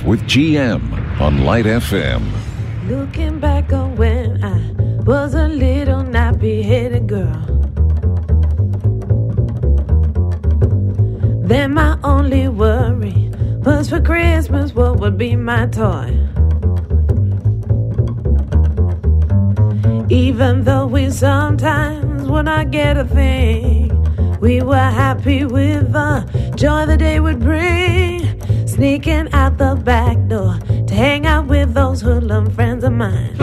With GM on Light FM. Looking back on when I was a little nappy headed girl. Then my only worry was for Christmas what would be my toy. Even though we sometimes would not get a thing, we were happy with the joy the day would bring. Sneaking out the back door to hang out with those hoodlum friends of mine.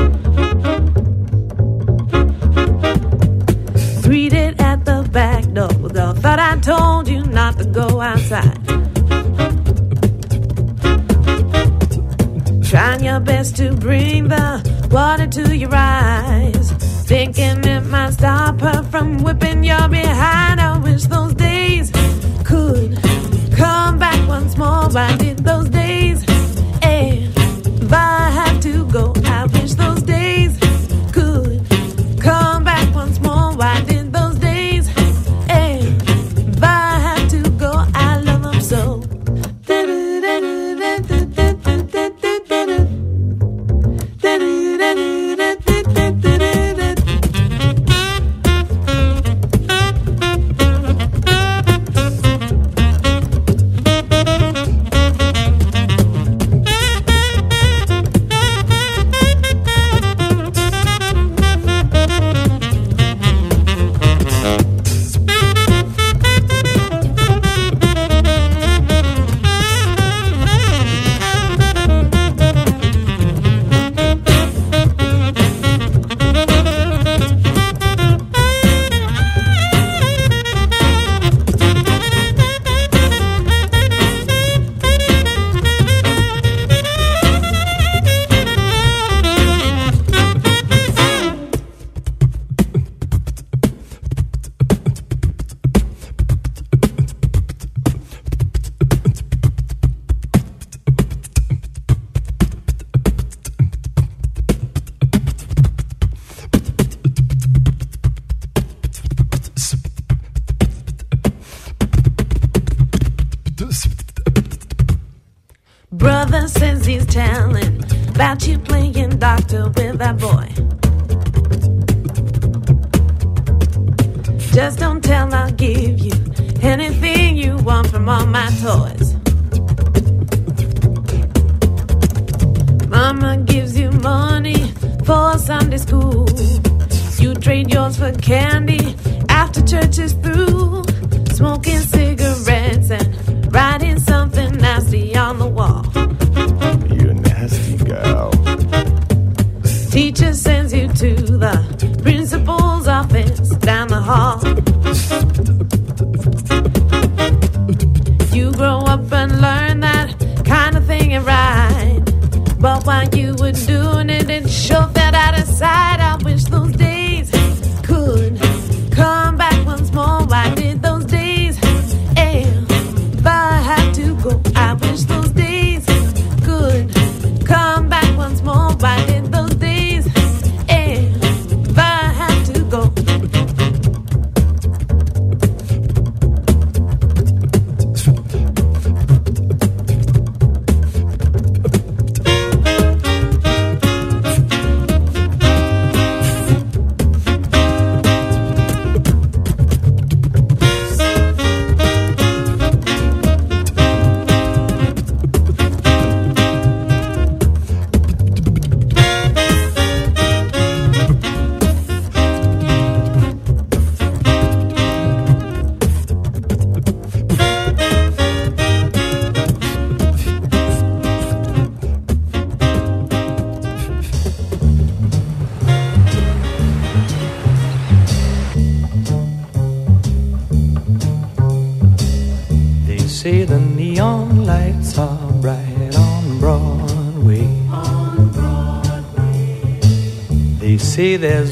Greeted at the back door, girl, thought I told you not to go outside. Trying your best to bring the water to your eyes. Thinking it might stop her from whipping your behind. I wish those days could come back once more. Why those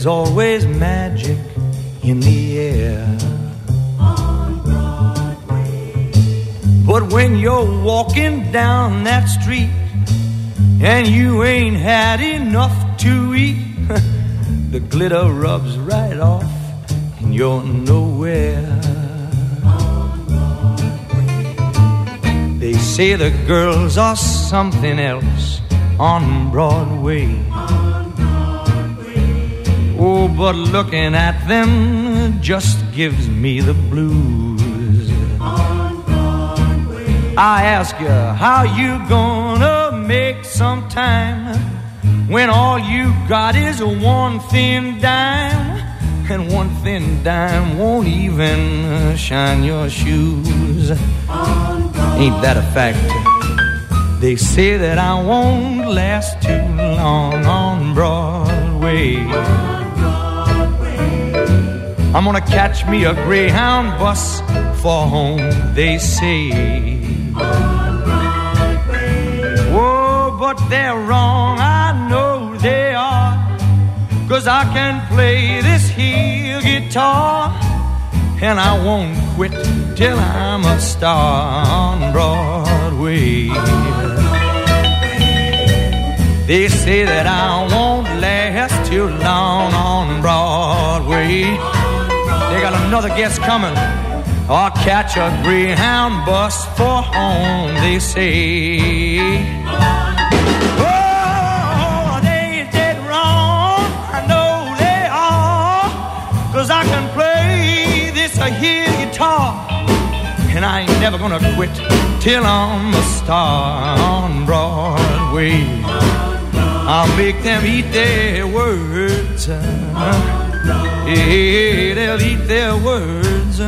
always magic in the air. But when you're walking down that street and you ain't had enough to eat, the glitter rubs right off and you're nowhere. They say the girls are something else on Broadway. But looking at them just gives me the blues. I ask you, how you gonna make some time when all you got is one thin dime? And one thin dime won't even shine your shoes. Ain't that a fact? They say that I won't last too long on Broadway. I'm gonna catch me a Greyhound bus for home, they say. Oh, but they're wrong, I know they are. Cause I can play this here guitar and I won't quit till I'm a star on Broadway. They say that I won't last too long on Broadway. Got another guest coming. I'll catch a Greyhound bus for home, they say. Oh, they did wrong, I know they are. Cause I can play this here guitar. And I ain't never gonna quit till I'm a star on Broadway. I'll make them eat their words. Yeah, they'll eat their words.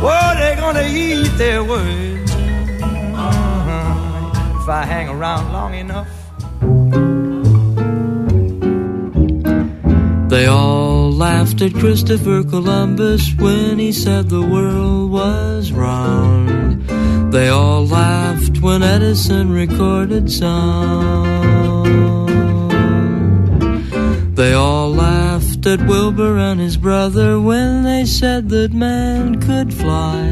Oh, they're gonna eat their words. Uh-huh. If I hang around long enough. They all laughed at Christopher Columbus when he said the world was round. They all laughed when Edison recorded sound. At Wilbur and his brother when they said that man could fly.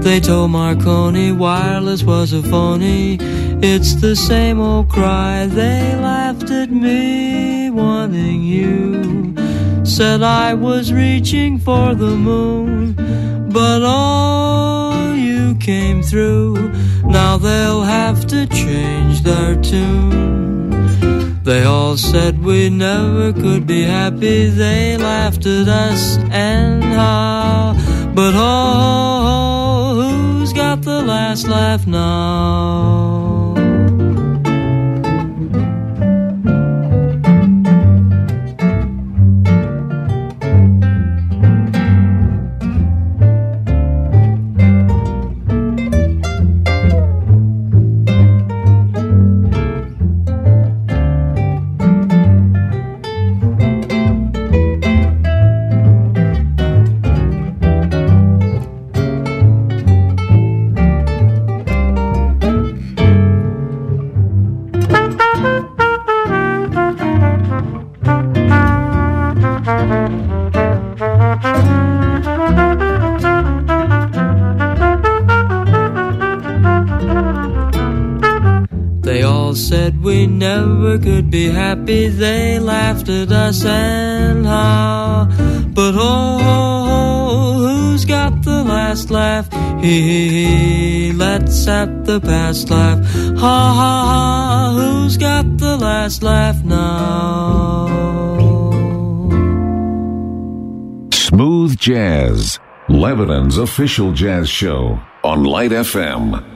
They told Marconi wireless was a phony. It's the same old cry. They laughed at me wanting you. Said I was reaching for the moon, but all you came through. Now they'll have to change their tune. They all said we never could be happy. They laughed at us and how. But oh, who's got the last laugh now? At the past laugh. Ha ha ha, who's got the last laugh now? Smooth Jazz, Lebanon's official jazz show on Light FM.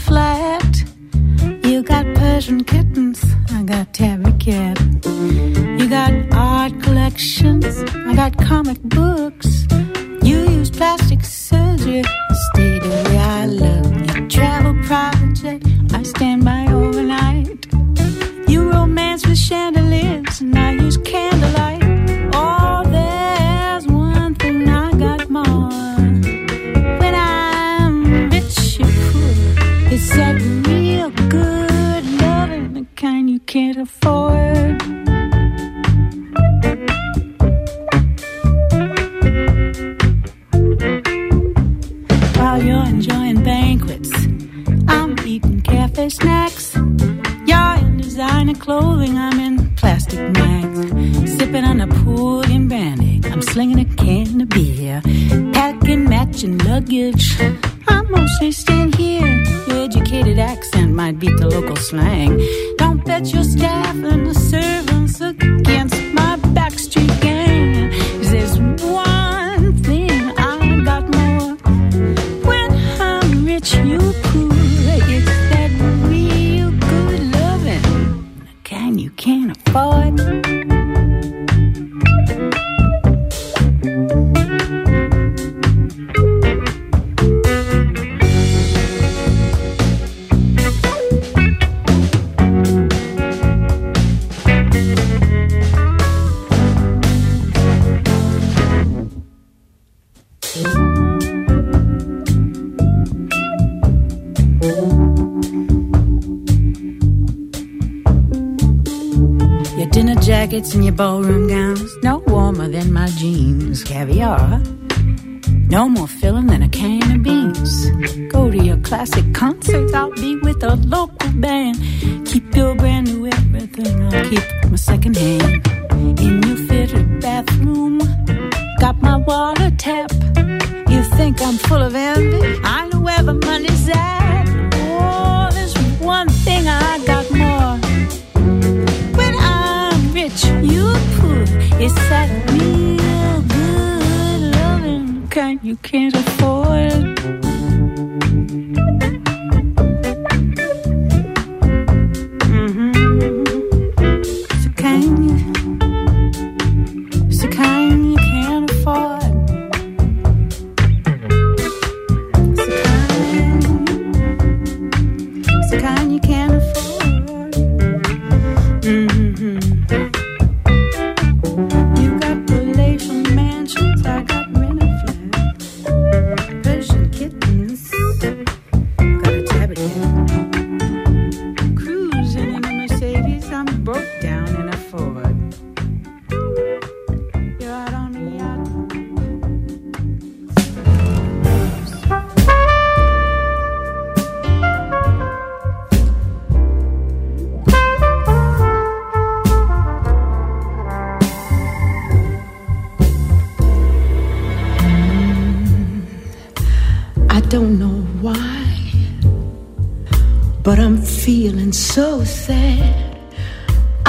flag. Jackets and your ballroom gowns, no warmer than my jeans. Caviar, no more filling than a can of beans. Go to your classic concerts, I'll be with a local band. Keep your brand new everything, I'll keep my second hand. In your fitted bathroom, got my water tap. You think I'm full of envy? I know where the money's at. It's that real good loving kind you can't afford.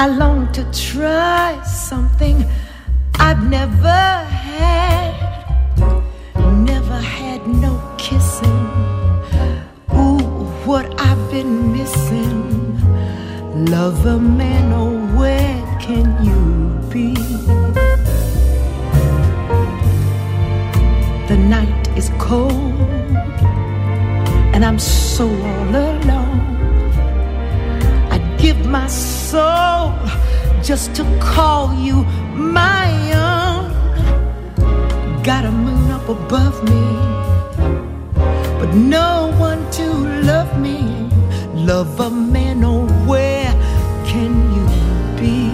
I long to try something I've never had. Never had no kissing. Ooh, what I've been missing. Love a man, oh, where can you be? The night is cold, and I'm so all alone my soul just to call you my own. Got a moon up above me, but no one to love me. Love a man, oh, where can you be?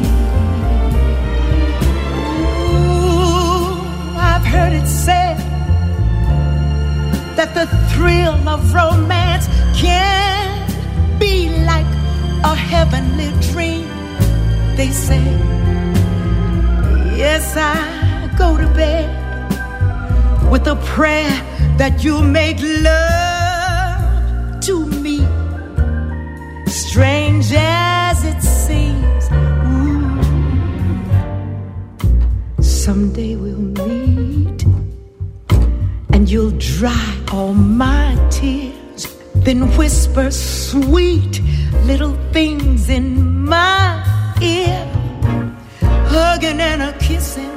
Ooh, I've heard it said that the thrill of romance can a heavenly dream, they say. Yes, I go to bed with a prayer that you make love to me. Strange as it seems, ooh. someday we'll meet and you'll dry all my tears, then whisper sweet little things in my ear, hugging and a kissing.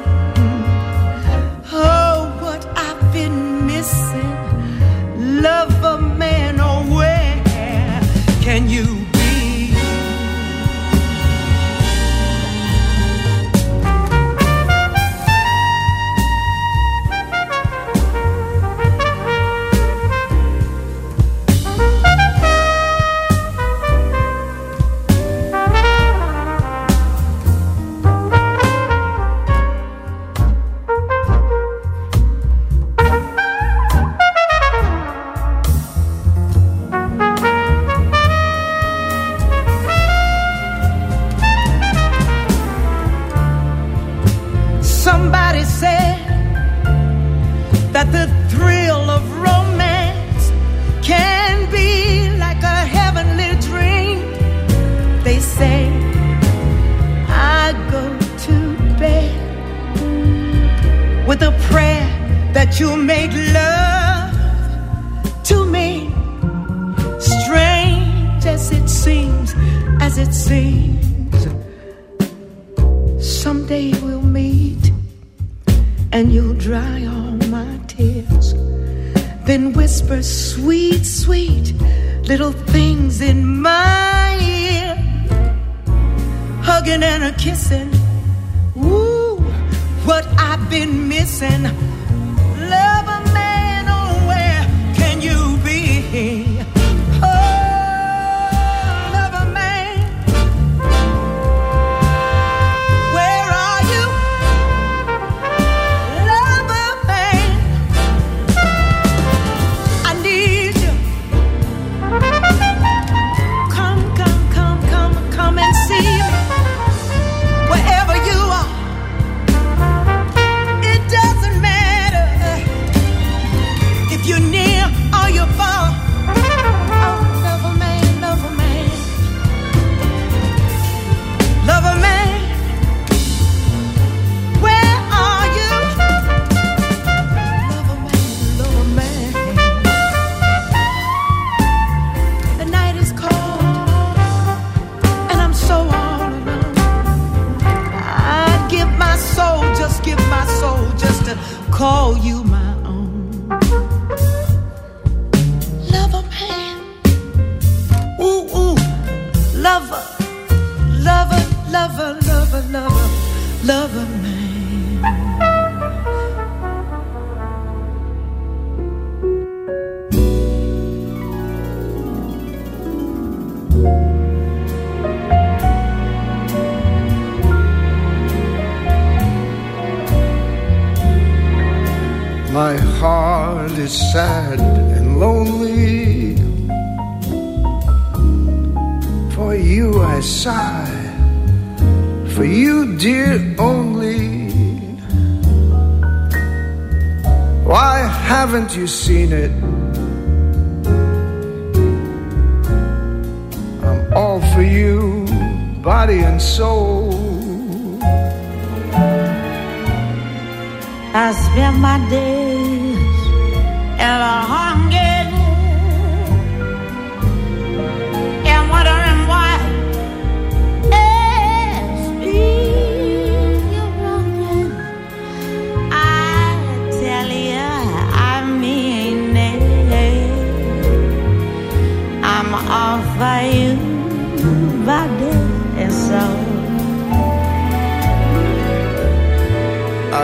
Oh, what I've been missing. Love a man, oh, where can you?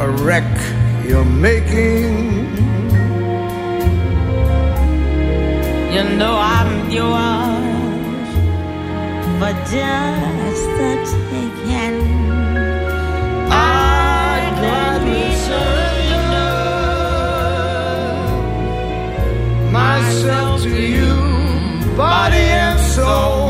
a wreck you're making. You know I'm yours for just the taking. I gladly surrender myself to you, body and soul.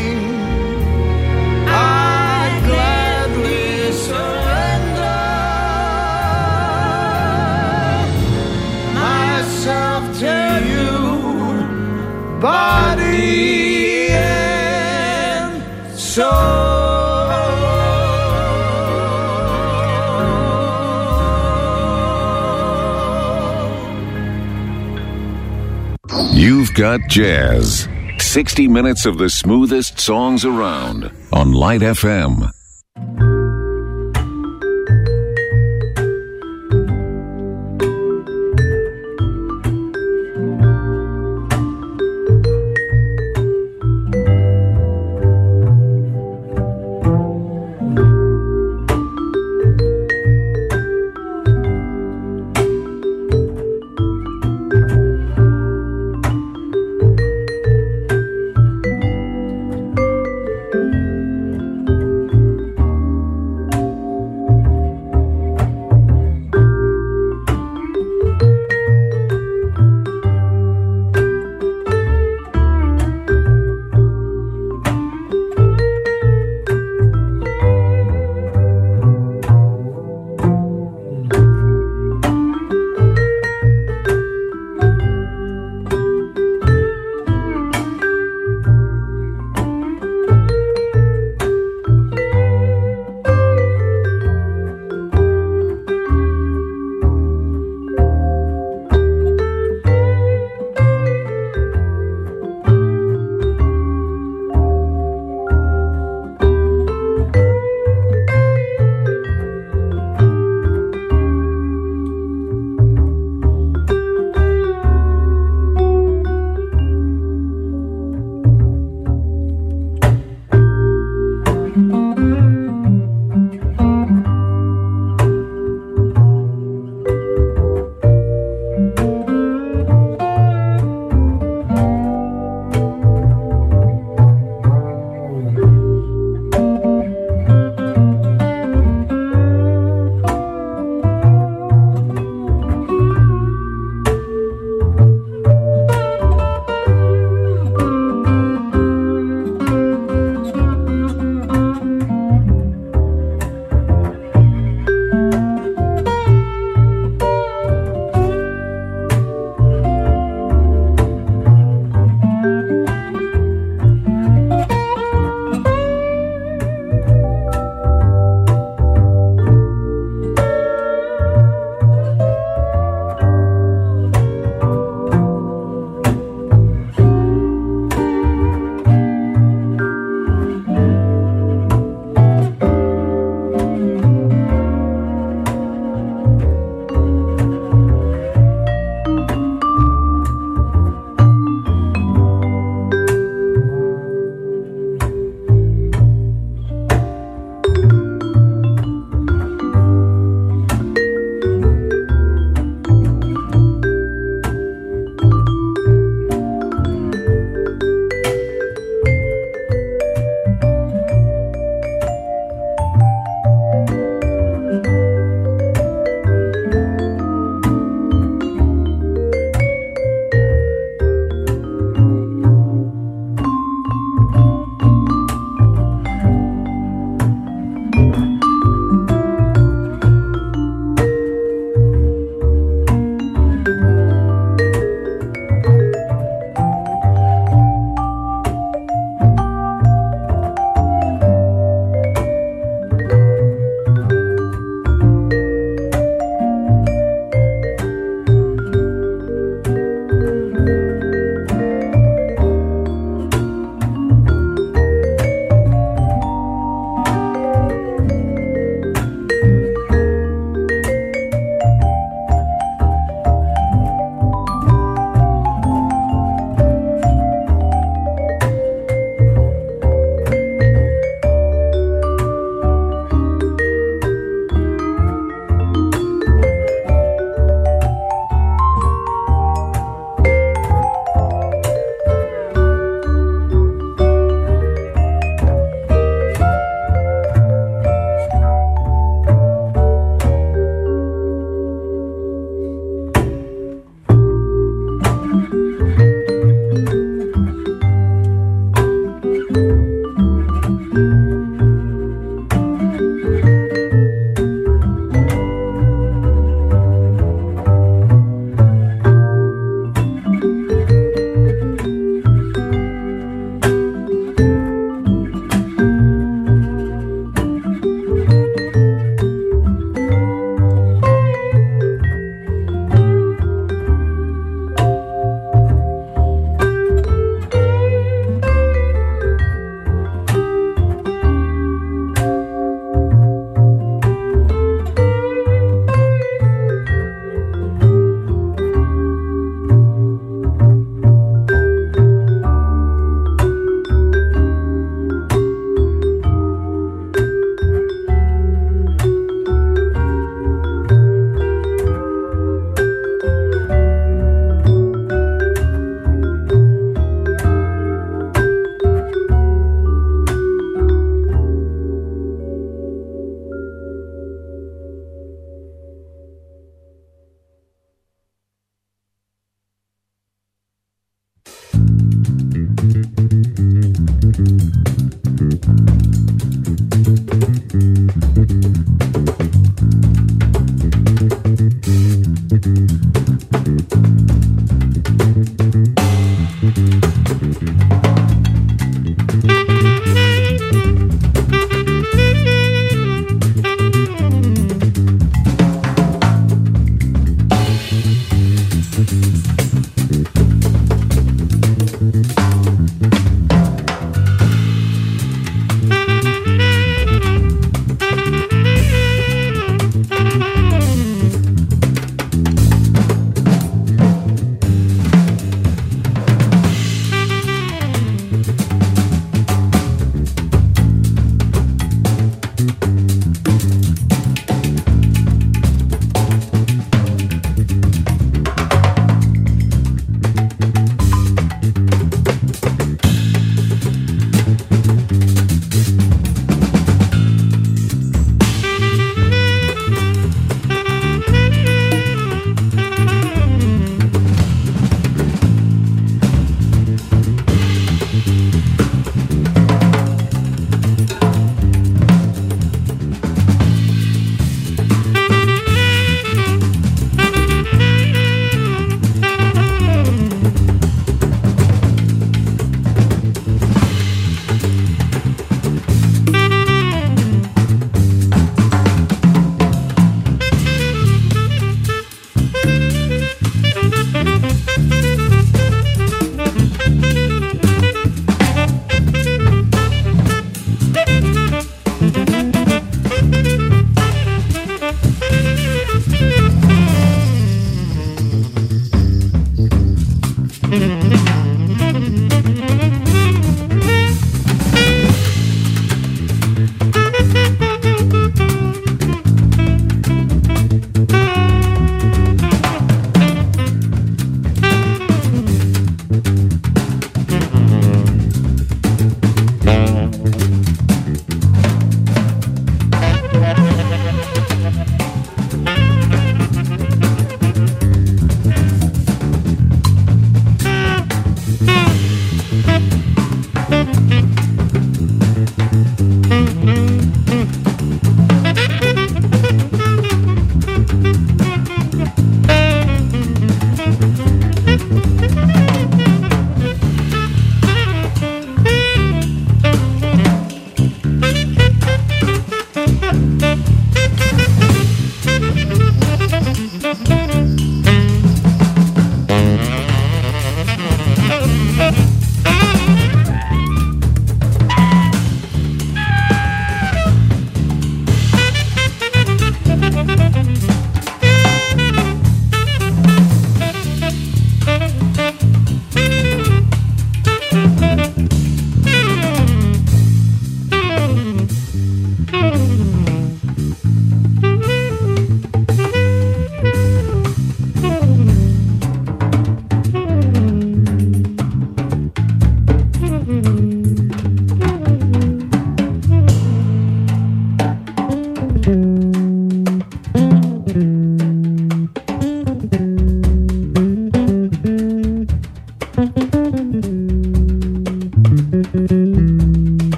To you, body and soul. You've got jazz. 60 minutes of the smoothest songs around on Light FM.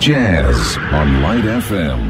Jazz on Light FM.